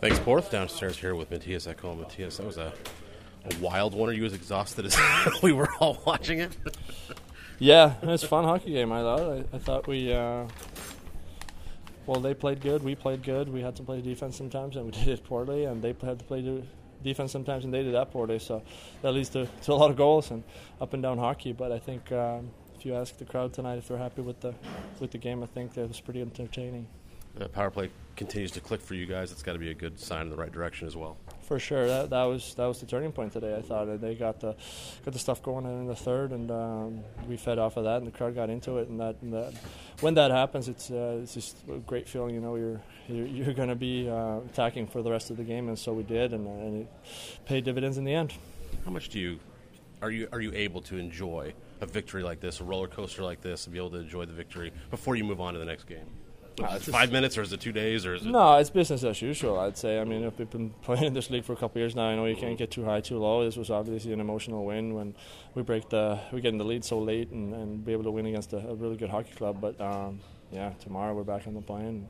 Thanks, Porth. Downstairs here with Mattias Ekholm. Mattias, that was a, a wild one. Are you as exhausted as we were all watching it? yeah, it was a fun hockey game. I thought. I, I thought we. Uh, well, they played good. We played good. We had to play defense sometimes, and we did it poorly. And they had to play defense sometimes, and they did that poorly. So that leads to, to a lot of goals and up and down hockey. But I think um, if you ask the crowd tonight if they're happy with the with the game, I think it was pretty entertaining. The power play continues to click for you guys. It's got to be a good sign in the right direction as well. For sure, that, that was that was the turning point today. I thought they got the got the stuff going in the third, and um, we fed off of that, and the crowd got into it. And that, and that when that happens, it's uh, it's just a great feeling. You know, you're you're, you're going to be uh, attacking for the rest of the game, and so we did, and, and it paid dividends in the end. How much do you are you are you able to enjoy a victory like this, a roller coaster like this, and be able to enjoy the victory before you move on to the next game? No, it's five minutes, or is it two days, or is it? No, it's business as usual. I'd say. I mean, if we've been playing in this league for a couple years now, I know you can't get too high, too low. This was obviously an emotional win when we break the we get in the lead so late and, and be able to win against a, a really good hockey club. But um, yeah, tomorrow we're back on the plane.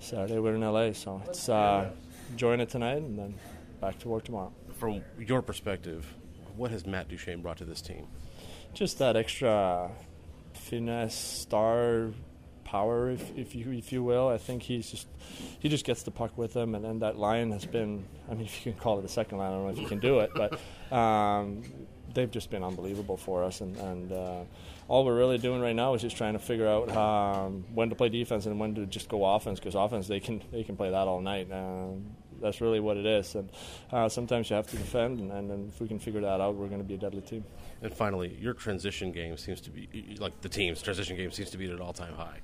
Saturday we're in LA, so it's uh, enjoying it tonight and then back to work tomorrow. From your perspective, what has Matt Duchene brought to this team? Just that extra finesse, star power, if, if you if you will. I think he's just he just gets the puck with him, and, then that line has been. I mean, if you can call it a second line, I don't know if you can do it, but um, they've just been unbelievable for us, and. and uh, all we're really doing right now is just trying to figure out um, when to play defense and when to just go offense because offense they can they can play that all night. Um, that's really what it is. And uh, sometimes you have to defend, and, and, if we can figure that out, we're going to be a deadly team. And finally, your transition game seems to be like the team's transition game seems to be at an all-time high.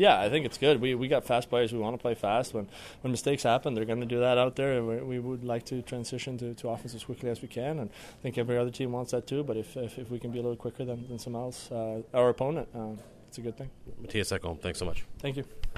Yeah, I think it's good. We we got fast players. We want to play fast. When when mistakes happen, they're going to do that out there. And we, we would like to transition to, to offense as quickly as we can. And I think every other team wants that too. But if if, if we can be a little quicker than, than someone else, uh, our opponent, uh, it's a good thing. Mattias Ekholm, thanks so much. Thank you.